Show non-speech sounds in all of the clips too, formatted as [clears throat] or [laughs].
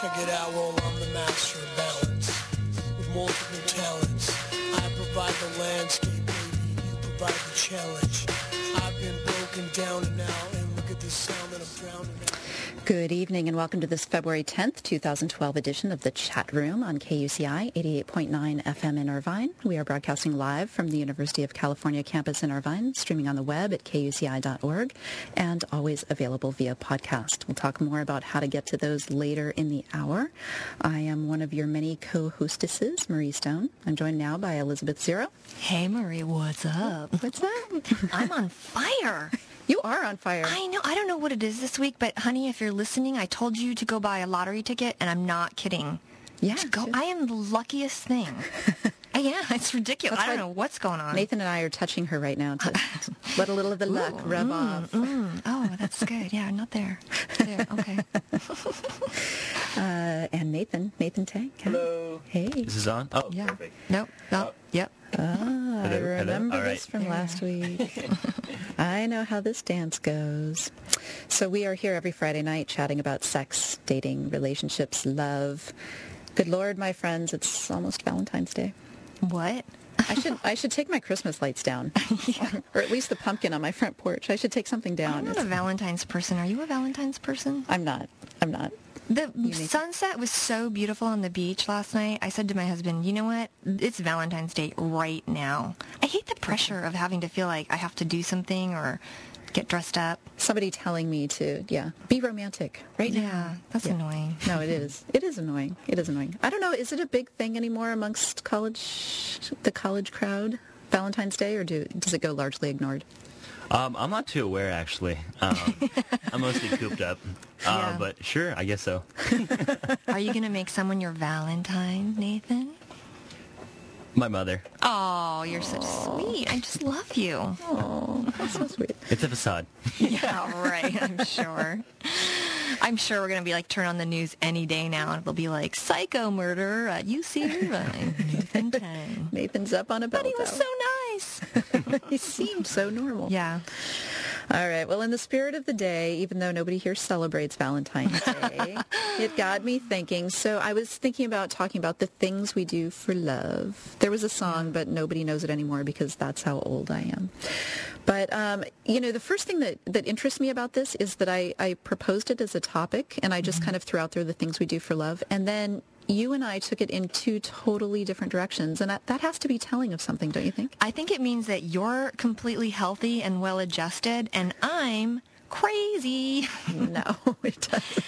Check it out, well, I'm the master of balance with multiple talents. I provide the landscape, baby. You provide the challenge. I've been broken down and out, and look at the sound that I'm drowning out. Good evening and welcome to this February 10th, 2012 edition of the Chat Room on KUCI 88.9 FM in Irvine. We are broadcasting live from the University of California campus in Irvine, streaming on the web at kuci.org and always available via podcast. We'll talk more about how to get to those later in the hour. I am one of your many co-hostesses, Marie Stone. I'm joined now by Elizabeth Zero. Hey Marie, what's up? What's that? I'm on fire. [laughs] You are on fire. I know. I don't know what it is this week, but honey, if you're listening, I told you to go buy a lottery ticket, and I'm not kidding. yeah. To go. sure. I am the luckiest thing. [laughs] Uh, yeah, it's ridiculous. That's I don't know what's going on. Nathan and I are touching her right now to [laughs] let a little of the luck rub off. Mm, oh, that's good. Yeah, not there. There. Okay. [laughs] Uh, and Nathan, Nathan Tang. Hello. Hey. This is on? Oh, Yeah. perfect. Nope. Nope. Yep. Ah, I Hello, hello. remember All this right. from last week. [laughs] I know how this dance goes. So we are here every Friday night chatting about sex, dating, relationships, love. Good Lord, my friends, it's almost Valentine's Day. What? I should I should take my Christmas lights down, [laughs] or at least the pumpkin on my front porch. I should take something down. I'm down. not a Valentine's person. Are you a Valentine's person? I'm not. I'm not. The need- sunset was so beautiful on the beach last night. I said to my husband, you know what? It's Valentine's Day right now. I hate the pressure of having to feel like I have to do something or get dressed up. Somebody telling me to, yeah, be romantic right now. Yeah, that's Yeah. annoying. No, it is. It is annoying. It is annoying. I don't know. Is it a big thing anymore amongst college, the college crowd, Valentine's Day, or do, does it go largely ignored? Um, I'm not too aware, actually. Um, [laughs] I'm mostly cooped up. Uh, Yeah. But sure, I guess so. [laughs] Are you going to make someone your Valentine, Nathan? My mother. Oh, you're such sweet. I just love you. Oh, that's so sweet. It's a facade. [laughs] Yeah, right. I'm sure. I'm sure we're going to be like turn on the news any day now and it'll be like psycho murder at UC Irvine. Nathan Tang. Nathan's up on a belt. But he was so nice. [laughs] he seemed so normal. Yeah. All right. Well, in the spirit of the day, even though nobody here celebrates Valentine's [laughs] Day, it got me thinking. So I was thinking about talking about the things we do for love. There was a song, but nobody knows it anymore because that's how old I am. But, um, you know, the first thing that, that interests me about this is that I, I proposed it as a topic and I just kind of threw out there the things we do for love. And then you and I took it in two totally different directions. And that, that has to be telling of something, don't you think? I think it means that you're completely healthy and well adjusted and I'm crazy. [laughs] No, it doesn't.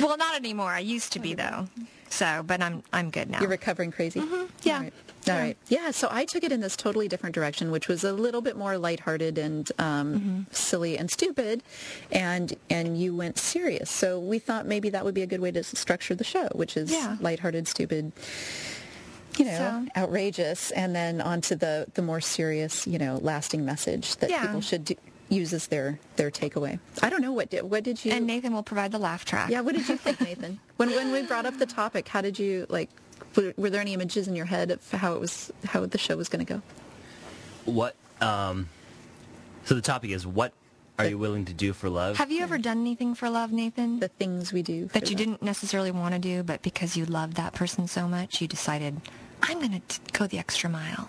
well, not anymore. I used to be though. So, but I'm I'm good now. You're recovering crazy? Mm-hmm. Yeah. All right. All right. Yeah, so I took it in this totally different direction, which was a little bit more lighthearted and um, silly and stupid, and and you went serious. So we thought maybe that would be a good way to structure the show, which is Yeah. lighthearted, stupid, you know, So- outrageous, and then onto the the more serious, you know, lasting message that Yeah. people should do, use as their their takeaway. I don't know what did what did you and Nathan will provide the laugh track. yeah, what did you think, Nathan? [laughs] when when we brought up the topic, how did you like? Were, were there any images in your head of how it was, how the show was going to go? What? Um, so the topic is what are you willing to do for love? Have you ever done anything for love, Nathan? The things we do that you them. didn't necessarily want to do, but because you loved that person so much, you decided, I'm going to go the extra mile.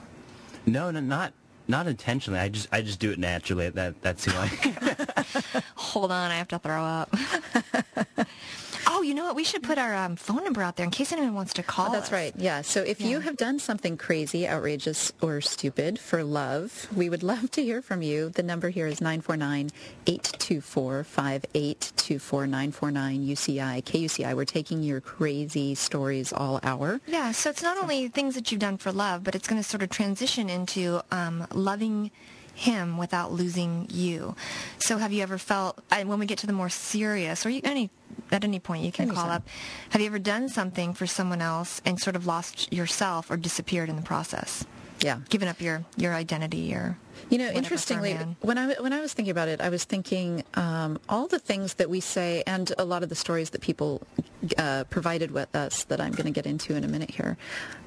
No, no, not not intentionally. I just I just do it naturally. That that's who I. [laughs] Hold on, I have to throw up. [laughs] oh, you know what? We should put our um, phone number out there in case anyone wants to call Oh, that's us. right. Yeah. So if you have done something crazy, outrageous, or stupid for love, we would [laughs] love to hear from you. The number here is 949-824-5824-949 UCI. KUCI. We're taking your crazy stories all hour. Yeah, so it's not only things that you've done for love, but it's going to sort of transition into um, loving him without losing you. So have you ever felt, when we get to the more serious, or you, any at any point you can call up, have you ever done something for someone else and sort of lost yourself or disappeared in the process? Yeah. Given up your, your identity or You know, whatever for a interestingly, when I when I was thinking about it, I was thinking um, all the things that we say and a lot of the stories that people uh, provided with us that I'm going to get into in a minute here.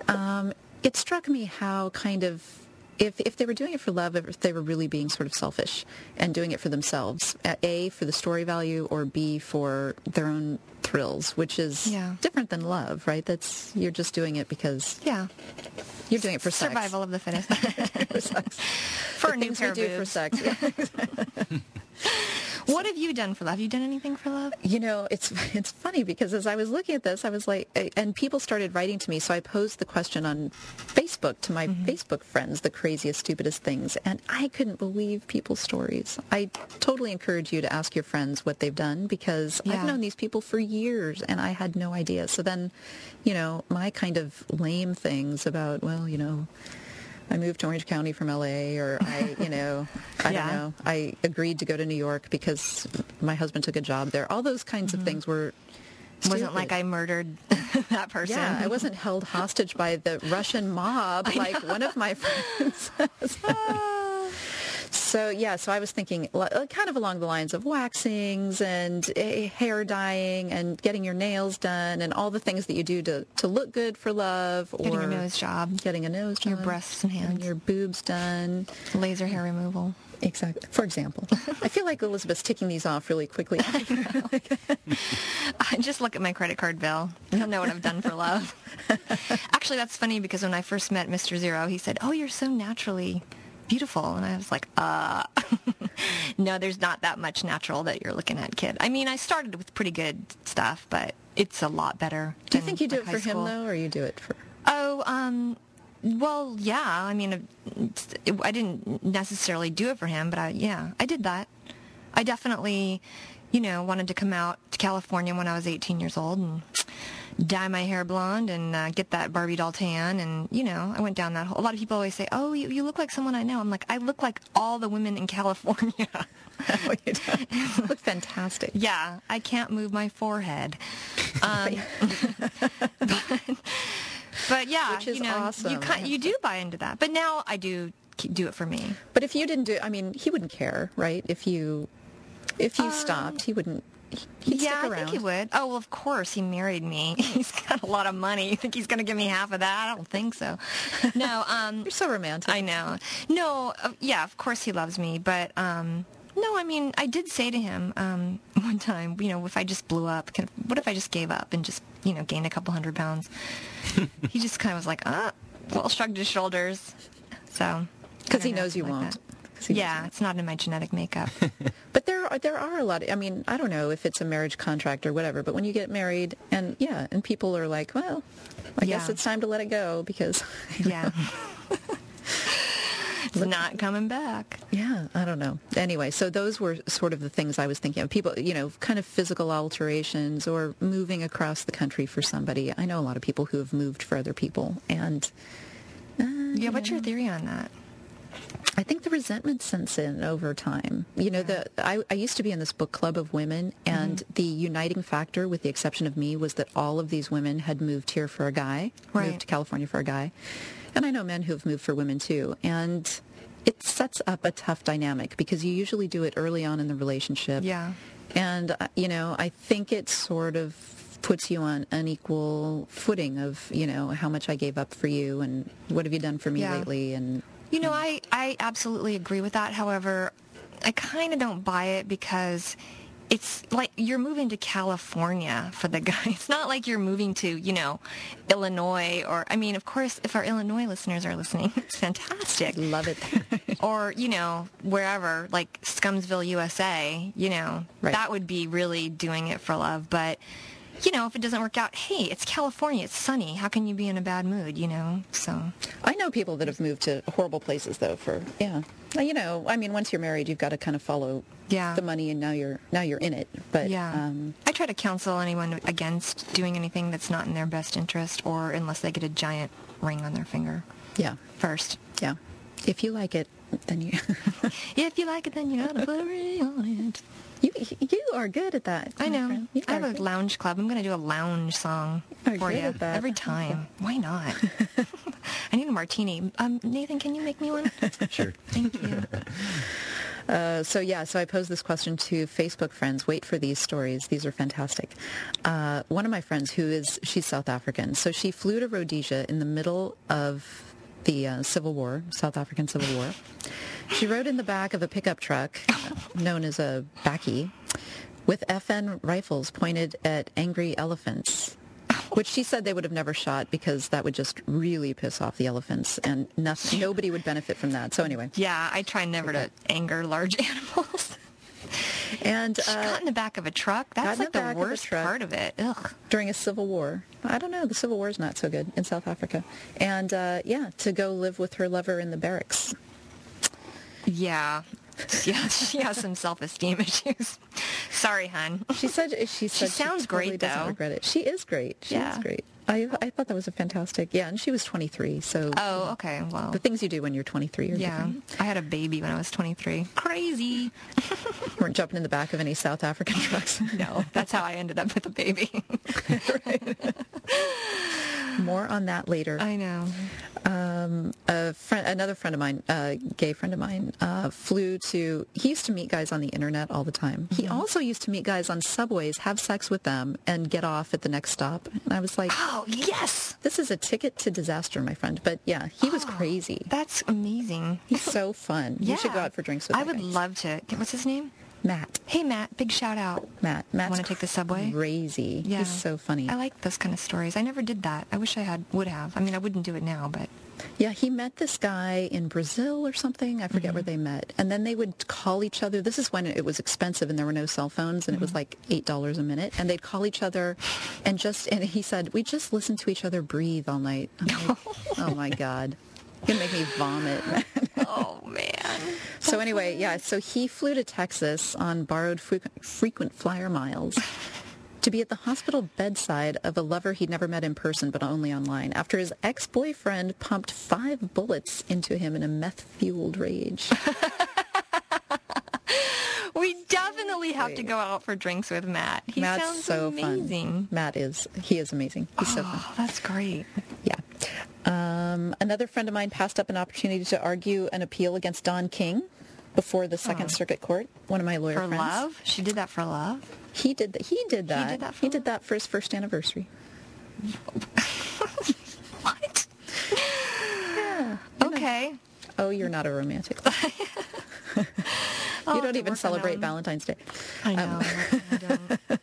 Um, it struck me how kind of if if they were doing it for love, if they were really being sort of selfish and doing it for themselves, uh, a for the story value or b for their own thrills, which is Yeah. different than love, right? That's you're just doing it because Yeah. you're doing it for sex. Survival of the fittest. [laughs] for sex. for The a new pair we do for sex. Yeah. [laughs] What have you done for love? Have you done anything for love? You know, it's it's funny because as I was looking at this, I was like, and people started writing to me, so I posed the question on Facebook to my Mm-hmm. Facebook friends, the craziest, stupidest things, and I couldn't believe people's stories. I totally encourage you to ask your friends what they've done because I've known these people for years and I had no idea. So then, you know, my kind of lame things about, well, you know, I moved to Orange County from LA or I, you [laughs] know, I Yeah. don't know. I agreed to go to New York because my husband took a job there. All those kinds of things were It wasn't like I murdered [laughs] that person. Yeah, I wasn't held hostage by the Russian mob [laughs] like one of my friends. [laughs] so yeah, so I was thinking uh, kind of along the lines of waxings and eh, hair dyeing and getting your nails done and all the things that you do to, to look good for love or Getting your nose job, getting a nose job, Your breasts and hands. your boobs done. laser hair removal. Exactly. For example, I feel like Elizabeth's ticking these off really quickly. [laughs] I just look at my credit card bill. You'll know what I've done for love. [laughs] Actually, that's funny because when I first met Mr. Zero, he said, "Oh, you're so naturally beautiful," and I was like, "Uh, [laughs] no, there's not that much natural that you're looking at, kid." I mean, I started with pretty good stuff, but it's a lot better. do you think you do like, it for him school. though, or you do it for? Oh, um, well, yeah. I mean, it, I didn't necessarily do it for him, but I, yeah, I did that. I definitely, you know, wanted to come out to California when I was 18 years old and dye my hair blonde and uh, get that Barbie doll tan. And, you know, I went down that whole, a lot of people always say, oh, you, you look like someone I know. I'm like, I look like all the women in California. [laughs] Oh. You look fantastic. yeah, I can't move my forehead. [laughs] Um, [laughs] but, but yeah, Which is you know, awesome, you have you do buy into that. But now I do do it for me. But if you didn't do, I mean, he wouldn't care, right? If you, if you stopped, he wouldn't. He'd yeah, stick I around. think he would. Oh, well, of course, he married me. [laughs] He's got a lot of money. You think he's going to give me half of that? I don't think so. [laughs] No, um, You're so romantic. I know. No, uh, yeah, of course he loves me, but um, no, I mean, I did say to him um, [laughs] one time, you know, if I just blew up, can, what if I just gave up and just, you know, gained a couple hundred pounds? [laughs] he just kind of was like, ah, well, shrugged his shoulders. So, because he know, knows you like won't. that. 'Cause he knows you Yeah, it's not in my genetic makeup. [laughs] But there are there are a lot. Of, I mean, I don't know if it's a marriage contract or whatever. But when you get married, and yeah, and people are like, well, I guess it's time to let it go because. yeah. It's not coming back. Yeah, I don't know. Anyway, so those were sort of the things I was thinking of. People, you know, kind of physical alterations or moving across the country for somebody. I know a lot of people who have moved for other people, and uh, Yeah, what's your theory on that? I think the resentment sets in over time. You know, the I, I used to be in this book club of women, and Mm-hmm. the uniting factor, with the exception of me, was that all of these women had moved here for a guy, Right. moved to California for a guy, and I know men who have moved for women too, and it sets up a tough dynamic because you usually do it early on in the relationship. Yeah. And, uh, you know, I think it sort of puts you on unequal footing of, you know, how much I gave up for you and what have you done for me Yeah. lately and You know, I, I absolutely agree with that. However, I kind of don't buy it because it's like you're moving to California for the [laughs] guy. It's not like you're moving to, you know, Illinois or, I mean, of course, if our Illinois listeners are listening, [laughs] it's fantastic. love it. [laughs] or, you know, wherever, like Scumsville, USA, you know, Right. that would be really doing it for love. But, you know, if it doesn't work out, hey, it's California, it's sunny. How can you be in a bad mood, you know? So, I know people that have moved to horrible places though for yeah. You know, I mean, once you're married, you've got to kind of follow Yeah. the money, and now you're now you're in it. But Yeah. um, I try to counsel anyone against doing anything that's not in their best interest or unless they get a giant ring on their finger yeah, first. yeah. If you like it, then you [laughs] If you like it, then you gotta put a ring on it. You you are good at that. I know. I have a good. lounge club. I'm gonna do a lounge song Are for you every time. Why not? [laughs] [laughs] I need a martini. Um, Nathan, can you make me one? [laughs] Sure. Thank you. Uh, so yeah, so I posed this question to Facebook friends. Wait for these stories; these are fantastic. Uh, one of my friends, who is she's South African, so she flew to Rhodesia in the middle of the uh, Civil War, South African Civil War. She rode in the back of a pickup truck, known as a bakkie with FN rifles pointed at angry elephants. Which she said they would have never shot because that would just really piss off the elephants, and nothing, nobody would benefit from that. So anyway, Yeah, I try never to anger large [laughs] animals. and She uh, got in the back of a truck. That's like the the, back of worst part of it. Ugh. during a civil war. I don't know. The civil war is not so good in South Africa, and uh, yeah, to go live with her lover in the barracks. Yeah. Yeah, she has some self-esteem [laughs] issues. Sorry, hun. She said she said sounds totally great, doesn't though. regret it. She is great. She Yeah. is great. I I thought that was a fantastic. Yeah, and she was 23, so Oh, okay. Well, the things you do when you're 23 are yeah. different. I had a baby when I was 23. Crazy. [laughs] Weren't jumping in the back of any South African [laughs] trucks. No, that's how I ended up with a baby. More on that later. I know. a friend, another friend of mine, a gay friend of mine, uh, flew to. He used to meet guys on the internet all the time. He Mm-hmm. also used to meet guys on subways, have sex with them, and get off at the next stop. And I was like, Oh, yes. "This is a ticket to disaster, my friend." But yeah, he was Oh. [gasps] crazy. That's amazing. He's so fun. Yeah. You should go out for drinks with. Him. I would guy. love to. What's his name? Matt. Hey, Matt. Big shout out. Matt. Matt. Wanna take the subway? Crazy. Yeah. He's so funny. I like those kind of stories. I never did that. I wish I had would have. I mean, I wouldn't do it now, but Yeah, he met this guy in Brazil or something. I forget mm-hmm. where they met. And then they would call each other. This is when it was expensive and there were no cell phones and it was mm-hmm. like $8 a minute. And they'd call each other and just, and he said, we just listened to each other breathe all night. I'm like, [laughs] oh my God. You're going to make me vomit. oh man. so anyway, yeah, so he flew to Texas on borrowed frequent, flyer miles to be at the hospital bedside of a lover he'd never met in person but only online after his ex-boyfriend pumped five bullets into him in a meth-fueled rage. [laughs] We definitely have to go out for drinks with Matt. He Matt's sounds so amazing. fun. Matt is, he is amazing. He's so oh, fun. Oh, that's great. Yeah. Um, another friend of mine passed up an opportunity to argue an appeal against Don King before the Second Circuit Court. One of my lawyer For friends. love? She did that for love? He did that. He did that. did that for he did that for his first anniversary. [laughs] What? Yeah. Okay. Oh, you're not a romantic. [laughs] [laughs] you don't even celebrate. Valentine's Day. I know. I don't.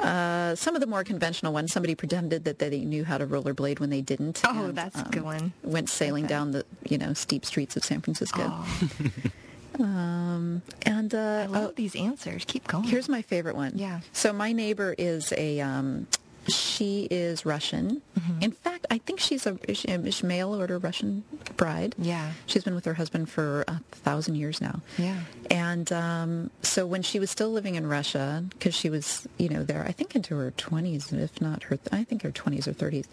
Uh, some of the more conventional ones, somebody pretended that they knew how to rollerblade when they didn't. Oh, that's a good one. Went sailing Okay. down the you know steep streets of San Francisco. Oh, [laughs] Um, and uh, I love oh, these answers. Keep going. here's my favorite one. Yeah. So my neighbor is a. Um, she is Russian. Mm-hmm. In fact, I think she's a she a mail order Russian bride. Yeah. She's been with her husband for a thousand years now. Yeah. And um, so when she was still living in Russia, because she was, you know, there, I think into her 20s, if not her, I think her 20s or 30s.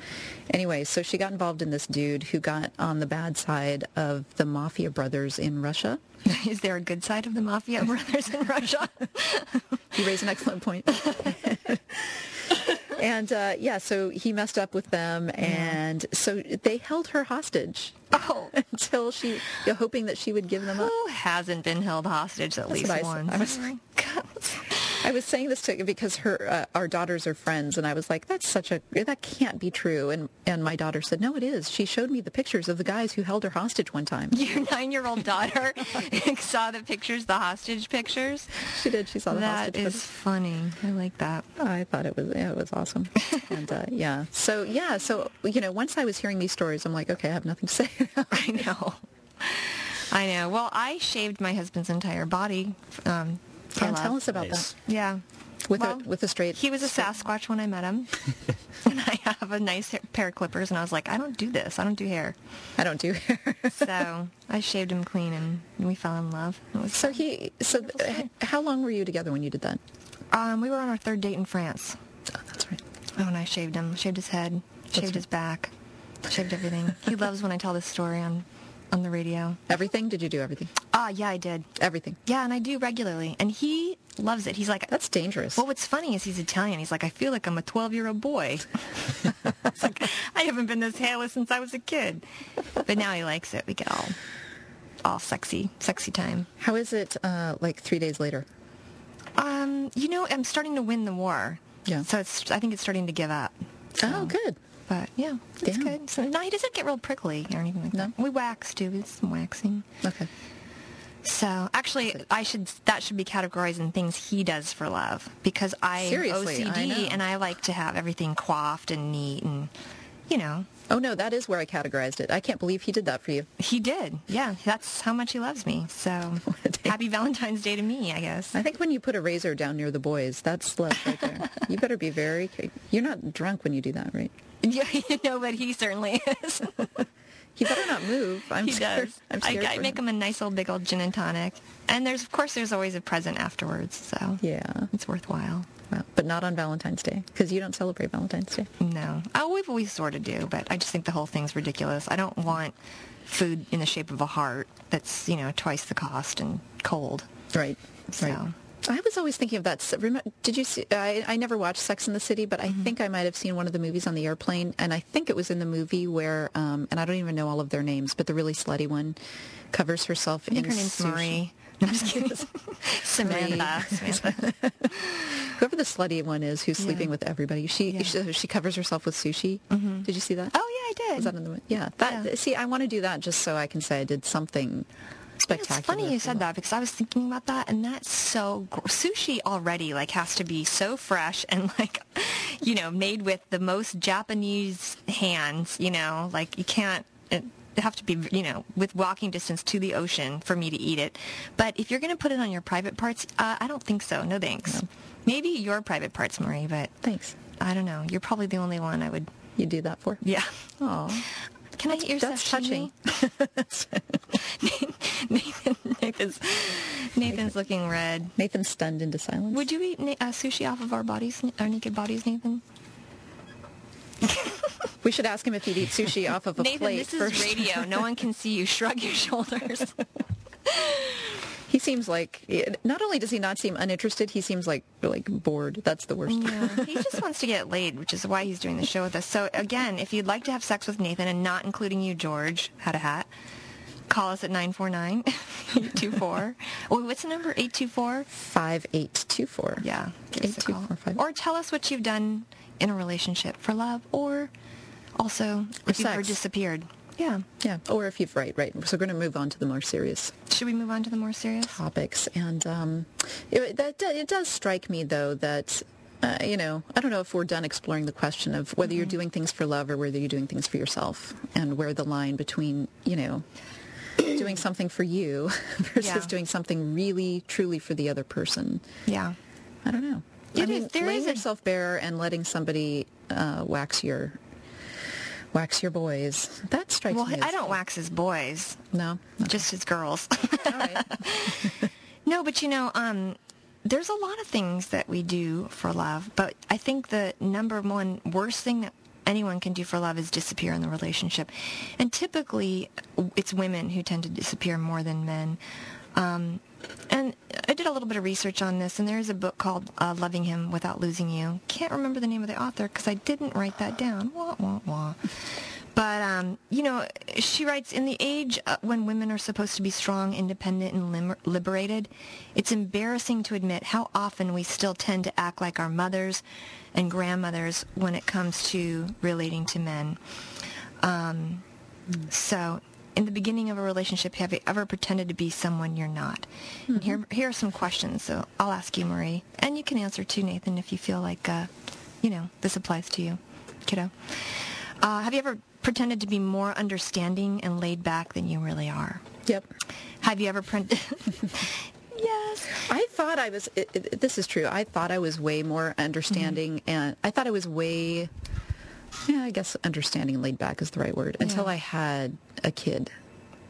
Anyway, so she got involved in this dude who got on the bad side of the mafia brothers in Russia. [laughs] Is there a good side of the mafia brothers in Russia? [laughs] You raise an excellent point. [laughs] and uh, yeah, so he messed up with them, and so they held her hostage Oh. [laughs] until she, hoping that she would give them up. Who hasn't been held hostage at That's least what I said. once? I was like, I was saying this to because her uh, our daughters are friends, and I was like, "That's such a that can't be true." And and my daughter said, "No, it is." She showed me the pictures of the guys who held her hostage one time. [laughs] Your nine-year-old daughter [laughs] saw the pictures, the hostage pictures. She did. She saw the That hostage. is funny. I like that. I thought it was yeah, it was awesome, [laughs] and uh, yeah. So yeah, so you know, once I was hearing these stories, I'm like, okay, I have nothing to say. I know. I know. Well, I shaved my husband's entire body. Um, for and love. tell us about Nice. Yeah. with Well, a with a straight. He was a Sasquatch when I met him, [laughs] and I have a nice hair- pair of clippers, and I was like, I don't do this. I don't do hair. I don't do hair. So I shaved him clean, and we fell in love. It was so he. So th- how long were you together when you did that? Um, we were on our third date in France. Oh, that's right. Oh, and I shaved him. Shaved his head. Shaved right. his back. Shaved everything. he [laughs] loves when I tell this story on, on the radio. Everything? Did you do everything? Ah, yeah, I did. Everything. Yeah, and I do regularly. And he loves it. He's like, That's dangerous. Well, what's funny is he's Italian. He's like, I feel like I'm a 12-year-old boy. [laughs] it's like, I haven't been this hairless since I was a kid. But now he likes it. We get all, all sexy, sexy time. How is it uh, like three days later? Um, you know, I'm starting to win the war. Yeah. So it's, I think it's starting to give up. Oh, good. But yeah, it's Damn. good. So no, he doesn't get real prickly or anything like No? that. We wax too. It's some waxing. Okay. So actually, I should that should be categorized in things he does for love because I Seriously, OCD know. and I like to have everything coiffed and neat and you know Oh no, that is where I categorized it. I can't believe he did that for you. he did. Yeah, that's how much he loves me. So [laughs] happy Valentine's Day to me, I guess. I think when you put a razor down near the boys, that's love right there. [laughs] you better be very. You're not drunk when you do that, right? Yeah, [laughs] you know, but he certainly is. He better not move. I'm he scared. does. I'm scared I for make him. him a nice old big old gin and tonic, and there's of course there's always a present afterwards. So Yeah, it's worthwhile. Well, but not on Valentine's Day because you don't celebrate Valentine's Day. No. Oh, we've always sort of do, but I just think the whole thing's ridiculous. I don't want food in the shape of a heart that's, you know, twice the cost and cold. Right. So- Right. I was always thinking of that. Did you see? I, I never watched Sex in the City, but I Mm-hmm. think I might have seen one of the movies on the airplane, and I think it was in the movie where, um, and I don't even know all of their names, but the really slutty one covers herself in her name's sushi. Marie. I'm just kidding. [laughs] Samantha. Samantha. [laughs] Whoever the slutty one is who's Yeah. sleeping with everybody, she Yeah. she, she covers herself with sushi. Mm-hmm. Did you see that? Oh, yeah, I Was did. that in the yeah? That Yeah. see, I want to do that just so I can say I did something spectacular. It's funny you said that because I was thinking about that, and that's so sushi already like has to be so fresh and [laughs] like, you know, made with the most Japanese hands. You know, like you can't. It, have to be, you know, with walking distance to the ocean for me to eat it. But if you're going to put it on your private parts, uh, I don't think so. No thanks. Maybe your private parts, Marie, but Thanks. I don't know. You're probably the only one I would. You do that for? Yeah. Oh, Can I eat your that's sashimi? [laughs] Nathan, Nathan's, Nathan's looking red. Nathan's stunned into silence. Would you eat uh, sushi off of our bodies, our naked bodies, Nathan? We should ask him if he'd eat sushi off of a Nathan, plate this is first. radio. No one can see you. [laughs] Shrug your shoulders. He seems like not only does he not seem uninterested, he seems like like bored. That's the worst. yeah, he just wants to get laid, which is why he's doing the show with us. So again, if you'd like to have sex with Nathan, and not including you, George, had a hat, call us at 949-824. Oh, [laughs] what's the number? 824? Five eight two four. Yeah, Give us a call. Or tell us what you've done in a relationship for love, or also if you've ever disappeared. Yeah. yeah, or if you've right, right. So we're going to move on to the more serious Should we move on to the more serious? topics, and um, it, that it does strike me though that. Uh, you know, I don't know if we're done exploring the question of whether you're doing things for love or whether you're doing things for yourself, and where the line between, you know, [clears throat] doing something for you [laughs] versus Yeah. doing something really, truly for the other person. Yeah. I don't know. It I is- there laying is yourself bare and letting somebody uh, wax your wax your boys. That strikes Well, me. Well, I don't wax his boys, No. Okay. just his girls. [laughs] No, but you know, um, there's a lot of things that we do for love, but I think the number one worst thing that anyone can do for love is disappear in the relationship. And typically, it's women who tend to disappear more than men. Um, and I did a little bit of research on this, and there is a book called uh, Loving Him Without Losing You. Can't remember the name of the author because I didn't write that down. Wah, wah, wah. But, um, you know, she writes, in the age uh, when women are supposed to be strong, independent, and lim- liberated, it's embarrassing to admit how often we still tend to act like our mothers and grandmothers when it comes to relating to men. Um, so, in the beginning of a relationship, have you ever pretended to be someone you're not? And here, here are some questions. So I'll ask you, Marie, and you can answer too, Nathan, if you feel like, uh, you know, this applies to you, kiddo. Uh, have you ever pretended to be more understanding and laid back than you really are? Yep. Have you ever pretended? [laughs] yes. I thought I was. It, it, this is true. I thought I was way more understanding, Mm-hmm. and I thought I was way. Yeah, I guess understanding and laid back is the right word. Until Yeah. I had a kid,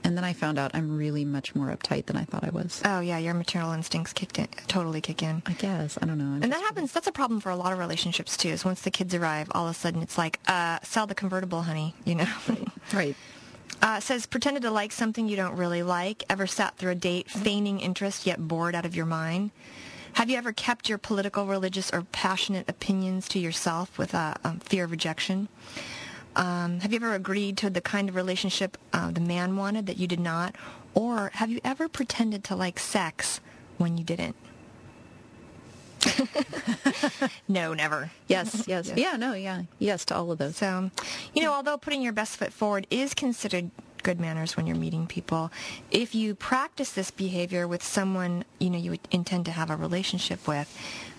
and then I found out I'm really much more uptight than I thought I was. Oh yeah, your maternal instincts kicked in, totally kick in. I guess I don't know. I'm And that happens. That's a problem for a lot of relationships too. Is once the kids arrive, all of a sudden it's like, uh, sell the convertible, honey. You know. [laughs] right. Uh, says pretended to like something you don't really like. Ever sat through a date feigning interest yet bored out of your mind? Have you ever kept your political, religious, or passionate opinions to yourself with uh, um, fear of rejection? Um, have you ever agreed to the kind of relationship uh, the man wanted that you did not? Or have you ever pretended to like sex when you didn't? [laughs] no, never. Yes. Yes. Yeah. No. Yeah. Yes to all of those. So, you know, although putting your best foot forward is considered good manners when you're meeting people. If you practice this behavior with someone you know you intend to have a relationship with,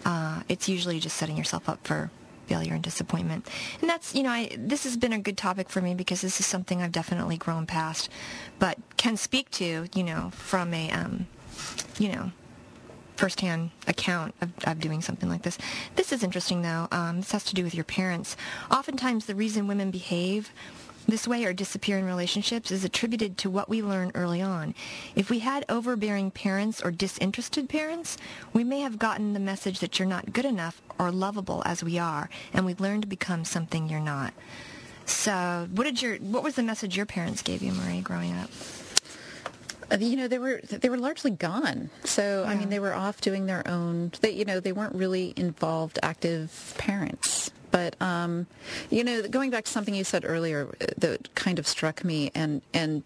uh, it's usually just setting yourself up for failure and disappointment. And that's, you know, I, this has been a good topic for me because this is something I've definitely grown past, but can speak to, you know, from a, um, you know, firsthand account of, of doing something like this. This is interesting, though. Um, this has to do with your parents. Oftentimes, the reason women behave this way or disappear in relationships is attributed to what we learn early on. If we had overbearing parents or disinterested parents, we may have gotten the message that you're not good enough or lovable as we are, and we learn to become something you're not. So, what did your what was the message your parents gave you, Marie, growing up? Uh, you know they were they were largely gone so yeah. i mean they were off doing their own they you know they weren't really involved active parents but um, you know, going back to something you said earlier uh, that kind of struck me, and and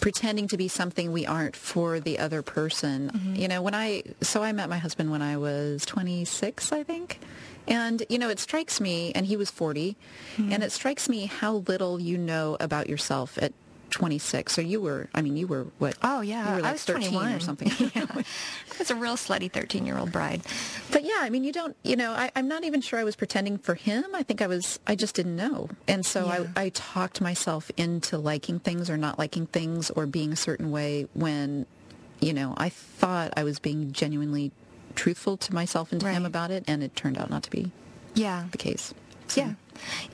pretending to be something we aren't for the other person. Mm-hmm. You know, when I so I met my husband when I was 26, I think. And, you know, it strikes me, and he was 40, mm-hmm. and it strikes me how little you know about yourself at 26. So you were, I mean, you were what? Oh, yeah. You were like I was 13 21. or something. [laughs] [laughs] yeah. I was a real slutty 13-year-old bride. But yeah, I mean, you don't, you know, I, am not even sure I was pretending for him. I think I was, I just didn't know. And so yeah. I, I talked myself into liking things or not liking things or being a certain way when, you know, I thought I was being genuinely truthful to myself and to right. him about it. And it turned out not to be yeah. the case. Yeah.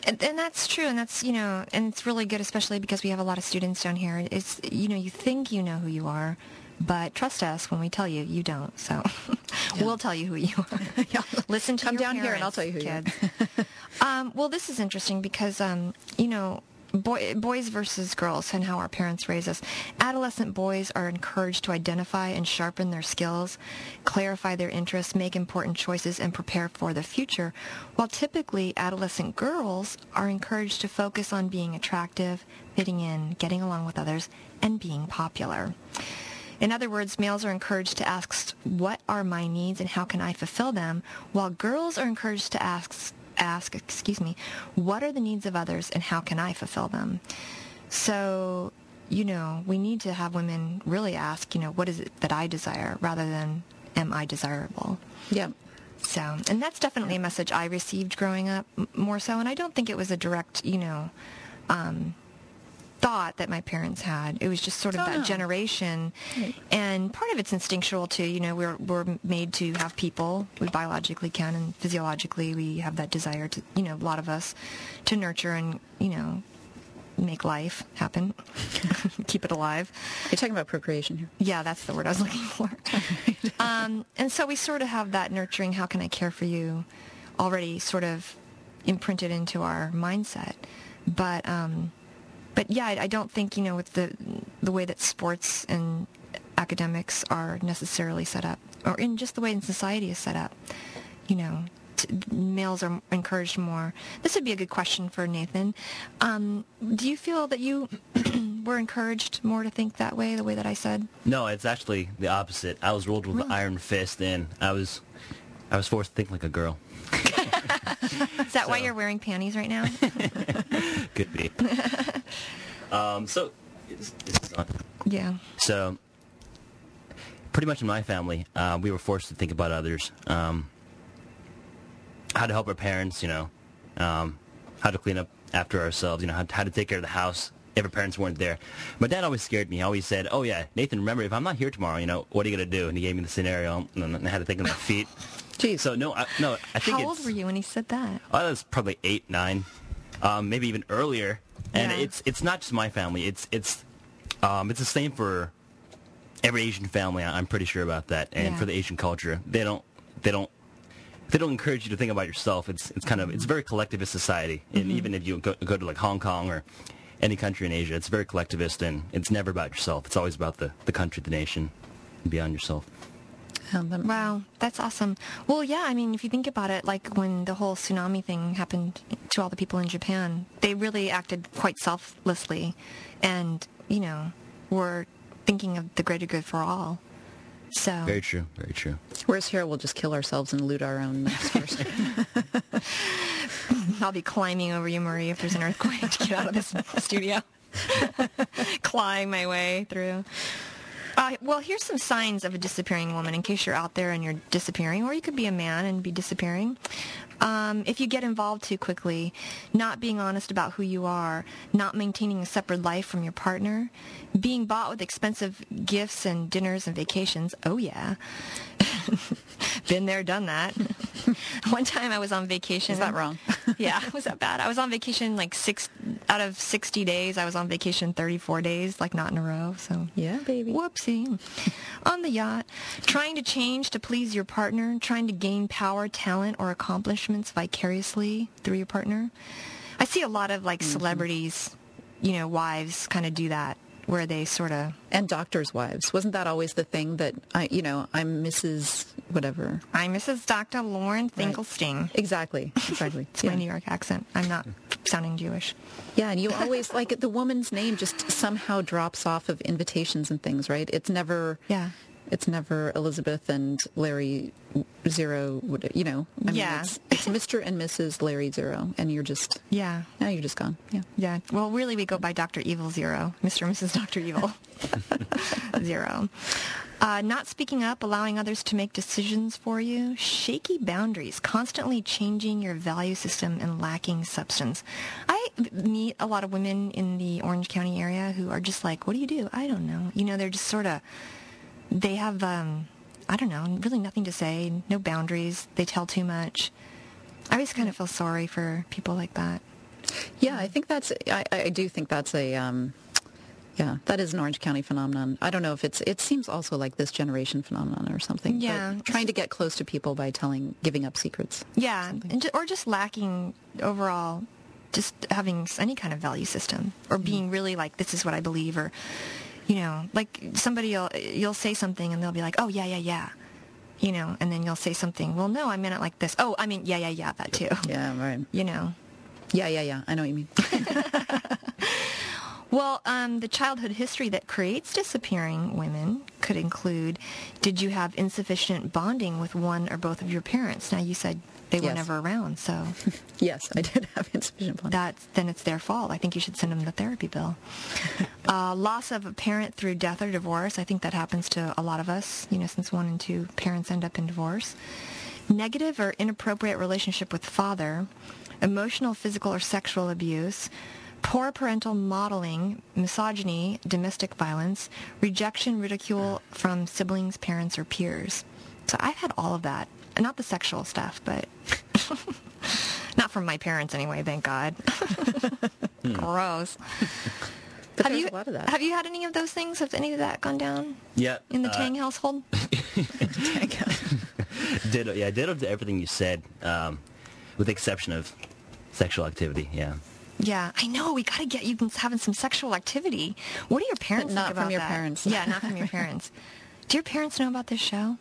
And, and, that's true, and that's you know, and it's really good, especially because we have a lot of students down here. It's you know, you think you know who you are, but trust us when we tell you, you don't. So [laughs] yeah. we'll tell you who you are. [laughs] yeah. Listen to come down parents, here, and I'll tell you who kids. you are. um, well, this is interesting because um, you know, boy, boys versus girls and how our parents raise us. Adolescent boys are encouraged to identify and sharpen their skills, clarify their interests, make important choices, and prepare for the future, while typically adolescent girls are encouraged to focus on being attractive, fitting in, getting along with others, and being popular. In other words, males are encouraged to ask, what are my needs and how can I fulfill them, while girls are encouraged to ask, ask, excuse me, what are the needs of others and how can I fulfill them? So, you know, we need to have women really ask, you know, what is it that I desire rather than am I desirable? Yeah. So, and that's definitely a message I received growing up more so. And I don't think it was a direct, you know, um, thought that my parents had. It was just sort of oh, that no. generation. Right. And part of it's instinctual too. You know, we're, we're made to have people. We biologically can and physiologically we have that desire to, you know, a lot of us to nurture and, you know, make life happen, [laughs] keep it alive. You're talking about procreation here. Yeah, that's the word I was looking for. [laughs] um, and so we sort of have that nurturing, how can I care for you, already sort of imprinted into our mindset. But um, but yeah, I, I don't think you know with the the way that sports and academics are necessarily set up, or in just the way in society is set up, you know, t- males are encouraged more. This would be a good question for Nathan. Um, do you feel that you [clears throat] were encouraged more to think that way, the way that I said? No, it's actually the opposite. I was ruled with Really? an iron fist, and I was, I was forced to think like a girl. [laughs] [laughs] Is that why you're wearing panties right now? [laughs] Could be. [laughs] um, so, is, is on? yeah. So, pretty much in my family, uh, we were forced to think about others, um, how to help our parents, you know, um, how to clean up after ourselves, you know, how, how to take care of the house if our parents weren't there. My dad always scared me. He always said, "Oh yeah, Nathan, remember if I'm not here tomorrow, you know, what are you gonna do?" And he gave me the scenario, and I had to think on my feet. So no, I, no, I think How old were you when he said that? I was probably eight, nine, um, maybe even earlier. And Yeah. it's it's not just my family. It's it's um, it's the same for every Asian family. I'm pretty sure about that. And Yeah. for the Asian culture, they don't they don't they don't encourage you to think about yourself. It's it's kind of it's a very collectivist society. Mm-hmm. And even if you go, go to like Hong Kong or any country in Asia, it's very collectivist and it's never about yourself. It's always about the, the country, the nation, and beyond yourself. Um, that- Wow, that's awesome. Well, yeah, I mean, if you think about it, like when the whole tsunami thing happened to all the people in Japan, they really acted quite selflessly and, you know, were thinking of the greater good for all. So, Very true. Very true. Whereas here, we'll just kill ourselves and loot our own stores. [laughs] I'll be climbing over you, Marie, if there's an earthquake to get out of this [laughs] studio. [laughs] clawing my way through. Uh, well, here's some signs of a disappearing woman in case you're out there and you're disappearing, or you could be a man and be disappearing. Um, if you get involved too quickly, not being honest about who you are, not maintaining a separate life from your partner, being bought with expensive gifts and dinners and vacations. Oh, yeah. [laughs] [laughs] Been there, done that. [laughs] One time I was on vacation. Is that wrong? [laughs] yeah, was that bad? I was on vacation like six out of 60 days. I was on vacation 34 days, like not in a row. So Yeah, baby. Whoopsie. On the yacht, trying to change to please your partner, trying to gain power, talent, or accomplishments vicariously through your partner. I see a lot of like mm-hmm. celebrities, you know, wives kind of do that where they sort of And doctors' wives. Wasn't that always the thing that I, you know, I'm Mrs. whatever. I'm Mrs. Dr. Lauren Finkelstein. Exactly. Exactly. It's my. New York accent. I'm not sounding Jewish. Yeah, and you always like the woman's name just somehow drops off of invitations and things, right? It's never Yeah. It's never Elizabeth and Larry Zero. would- You know, I mean, Yeah. it's, it's Mr. and Mrs. Larry Zero, and you're just Yeah. now you're just gone. Yeah. Yeah. Well, really, we go by Dr. Evil Zero, Mr. and Mrs. Dr. Evil [laughs] Zero. Uh, not speaking up, allowing others to make decisions for you, shaky boundaries, constantly changing your value system, and lacking substance. I meet a lot of women in the Orange County area who are just like, "What do you do? I don't know." You know, they're just sort of they have um, I don't know, really nothing to say, no boundaries. They tell too much. I always kind of feel sorry for people like that. Yeah, I think that's. I, I do think that's a. Um, yeah, that is an Orange County phenomenon. I don't know if it's. It seems also like this generation phenomenon or something. Yeah. trying to get close to people by telling, giving up secrets. Yeah, and ju- or just lacking overall, just having any kind of value system, or being really like, this is what I believe, or, you know, like somebody will you'll say something and they'll be like, oh yeah, yeah, yeah, you know, and then you'll say something, well, no, I meant it like this. Oh, I mean, yeah, yeah, yeah, that too. Yeah, right. You know. Yeah, yeah, yeah. I know what you mean. [laughs] Well, um, the childhood history that creates disappearing women could include, did you have insufficient bonding with one or both of your parents? Now you said they were never around, so. [laughs] yes, I did have insufficient bonding. that's then it's their fault. I think you should send them the therapy bill. [laughs] uh, loss of a parent through death or divorce. I think that happens to a lot of us. You know, since one and two parents end up in divorce. Negative or inappropriate relationship with father. Emotional, physical, or sexual abuse. Poor parental modeling, misogyny, domestic violence, rejection, ridicule from siblings, parents, or peers. So I've had all of that. Not the sexual stuff, but [laughs] not from my parents anyway, thank God. [laughs] Gross. [laughs] But have you a lot of that. have you had any of those things? Has any of that gone down Yeah. in the uh, Tang household? Ditto, yeah, ditto to everything you said, um, with the exception of sexual activity. Yeah. Yeah, I know. We got to get you having some sexual activity. What do your parents not think from your that? parents. Yeah, not from your parents. Do your parents know about this show?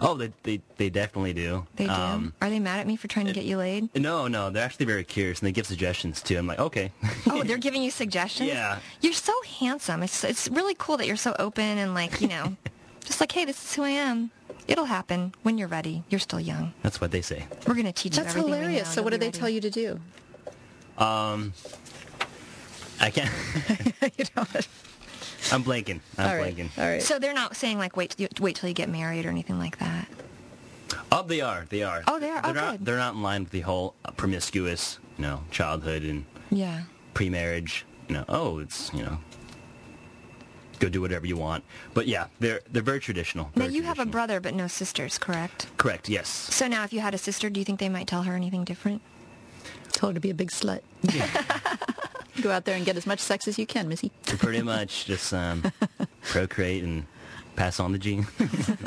Oh, they they, they definitely do. They do. Um, Are they mad at me for trying to get you laid? no, no, they're actually very curious and they give suggestions too. I'm like, okay. Oh, they're giving you suggestions. Yeah. You're so handsome. It's it's really cool that you're so open and like you know, [laughs] just like hey, this is who I am. It'll happen when you're ready. You're still young. That's what they say. We're gonna teach you That's everything we hilarious. know. So You'll what do they ready. tell you to do? Um, I can't. [laughs] [laughs] you know. I'm blanking. I'm All right. blanking. All right. So they're not saying like wait till you, wait till you get married or anything like that. Oh, they are. They are. Oh, they are? They're Oh, not. good. They're not in line with the whole uh, promiscuous, you know, childhood and Yeah. pre-marriage. You know, oh, it's you know, go do whatever you want. But yeah, they're they're very traditional. Now very you have a traditional. brother but no sisters, correct? Correct. Yes. So now if you had a sister, do you think they might tell her anything different? Tell her to be a big slut. [laughs] Go out there and get as much sex as you can, Missy. Pretty much just um, [laughs] procreate and pass on the gene.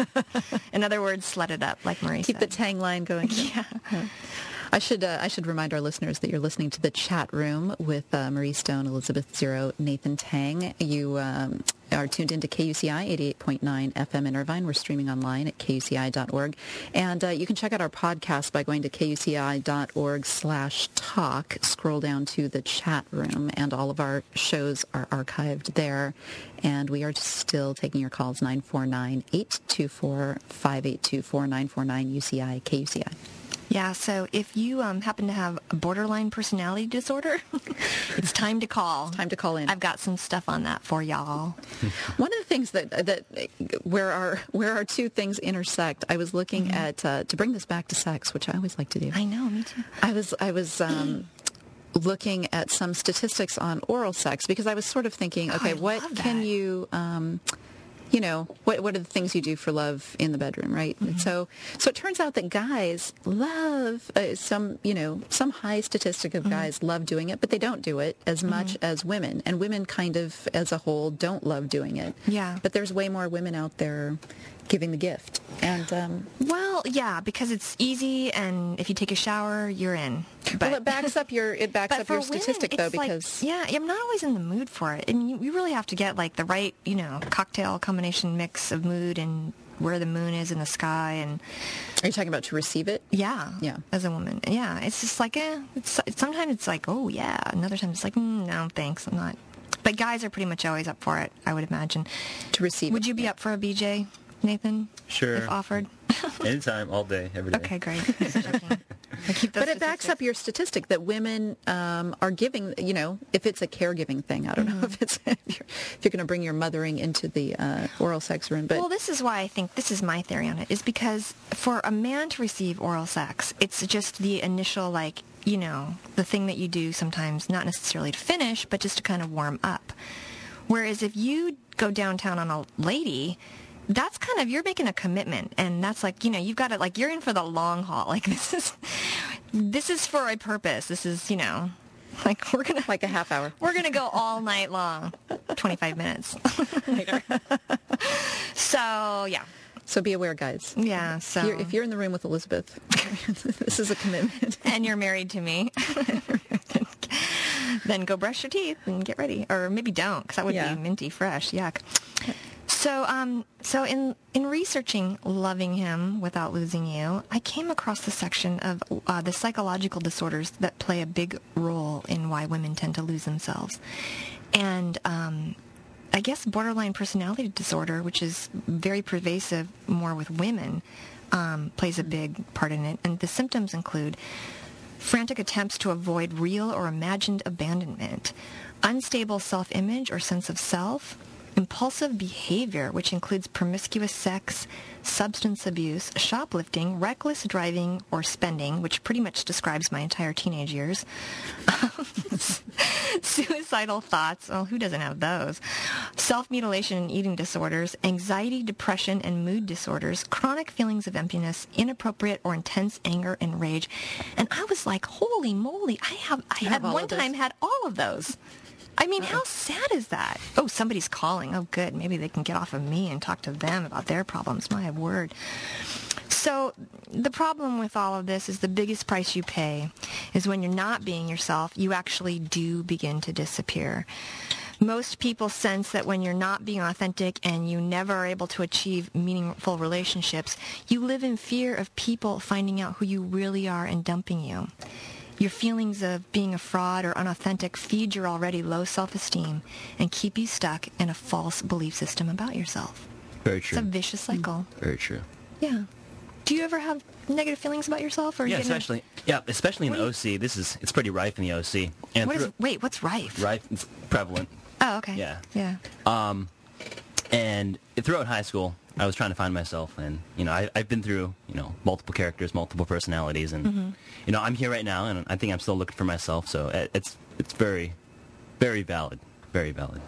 [laughs] In other words, slut it up, like Marie Keep the tang line going. yeah. I should uh, I should remind our listeners that you're listening to the chat room with uh, Marie Stone, Elizabeth Zero, Nathan Tang. You um, are tuned into KUCI 88.9 FM in Irvine. We're streaming online at kuci.org, and uh, you can check out our podcast by going to kuci.org/talk. Scroll down to the chat room, and all of our shows are archived there. And we are still taking your calls 949-824-5824 949 UCI KUCI. Yeah, so if you um, happen to have a borderline personality disorder, [laughs] it's time to call. Time to call in. I've got some stuff on that for y'all. [laughs] One of the things that that where our where our two things intersect, I was looking at uh, to bring this back to sex, which I always like to do. I know, me too. I was I was um, [clears throat] looking at some statistics on oral sex because I was sort of thinking, Oh, okay, I what can you, um, you know, what what are the things you do for love in the bedroom, right? Mm-hmm. So so it turns out that guys love uh, some, you know, some high statistic Mm-hmm. of guys love doing it, but they don't do it as much as women, and women kind of as a whole don't love doing it. Yeah. But there's way more women out there giving the gift, and um, Well, yeah, because it's easy, and if you take a shower, you're in. But, well, it backs up your it backs but up for your women, statistic though it's like- because yeah, I'm not always in the mood for it, and you, you really have to get like the right, you know, cocktail combination mix of mood and where the moon is in the sky, and are you talking about to receive it? yeah, Yeah. as a woman, yeah, it's just like, eh, it's sometimes it's like, oh yeah, another time it's like, mm, no, thanks, I'm not. But guys are pretty much always up for it, I would imagine. To receive Would it. you be up for a BJ, Nathan? Sure. If offered. Anytime, all day, every day. Okay, great. [laughs] Just checking. I keep But it backs up your statistic that women um, are giving, you know, if it's a caregiving thing. I don't Mm-hmm. know [laughs] if it's if you're, you're going to bring your mothering into the uh, oral sex room, but well, this is why I think this is my theory on it is because for a man to receive oral sex, it's just the initial like you know the thing that you do sometimes, not necessarily to finish, but just to kind of warm up. Whereas if you go downtown on a lady. That's kind of you're making a commitment, and that's like you know you've got to like you're in for the long haul. [laughs] Like this is, this is for a purpose. This is you know, [laughs] like we're gonna like a half hour. we're going to go all night long. 25 minutes later. [laughs] so, yeah. So be aware, guys. Yeah, so. If you're, if you're in the room with Elizabeth, this is a commitment. and you're married to me, then go brush your teeth and get ready. Or maybe don't, because that would Yeah. be minty fresh. Yuck. So, um, so in in researching loving him without losing you, I came across the section of uh, the psychological disorders that play a big role in why women tend to lose themselves, and um, I guess borderline personality disorder, which is very pervasive more with women, um, plays a big part in it. And the symptoms include frantic attempts to avoid real or imagined abandonment, unstable self-image or sense of self, impulsive behavior, which includes promiscuous sex, substance abuse, shoplifting, reckless driving or spending, which pretty much describes my entire teenage years, [laughs] suicidal thoughts, well, who doesn't have those? Self-mutilation and eating disorders, anxiety, depression, and mood disorders, chronic feelings of emptiness, inappropriate or intense anger and rage. And I was like, holy moly, I have, I at have one time had all of those. I mean, how sad is that? Oh, somebody's calling. Oh, good. Maybe they can get off of me and talk to them about their problems. My word. So the problem with all of this is the biggest price you pay is when you're not being yourself, you actually do begin to disappear. Most people sense that when you're not being authentic and you never are able to achieve meaningful relationships, you live in fear of people finding out who you really are and dumping you. Your feelings of being a fraud or unauthentic feed your already low self-esteem and keep you stuck in a false belief system about yourself. Very true. It's a vicious cycle. Very true. Yeah. Do you ever have negative feelings about yourself? Or are you Yeah, getting- especially yeah, especially in the What OC. This is it's pretty rife in the OC. And What is, through- wait, what's rife? rife? It's prevalent. Oh, okay. Yeah. Yeah. Um, And throughout high school, I was trying to find myself, and you know, I, I've been through you know multiple characters, multiple personalities, and Mm-hmm. you know, I'm here right now, and I think I'm still looking for myself. So it- it's it's very, very valid, very valid.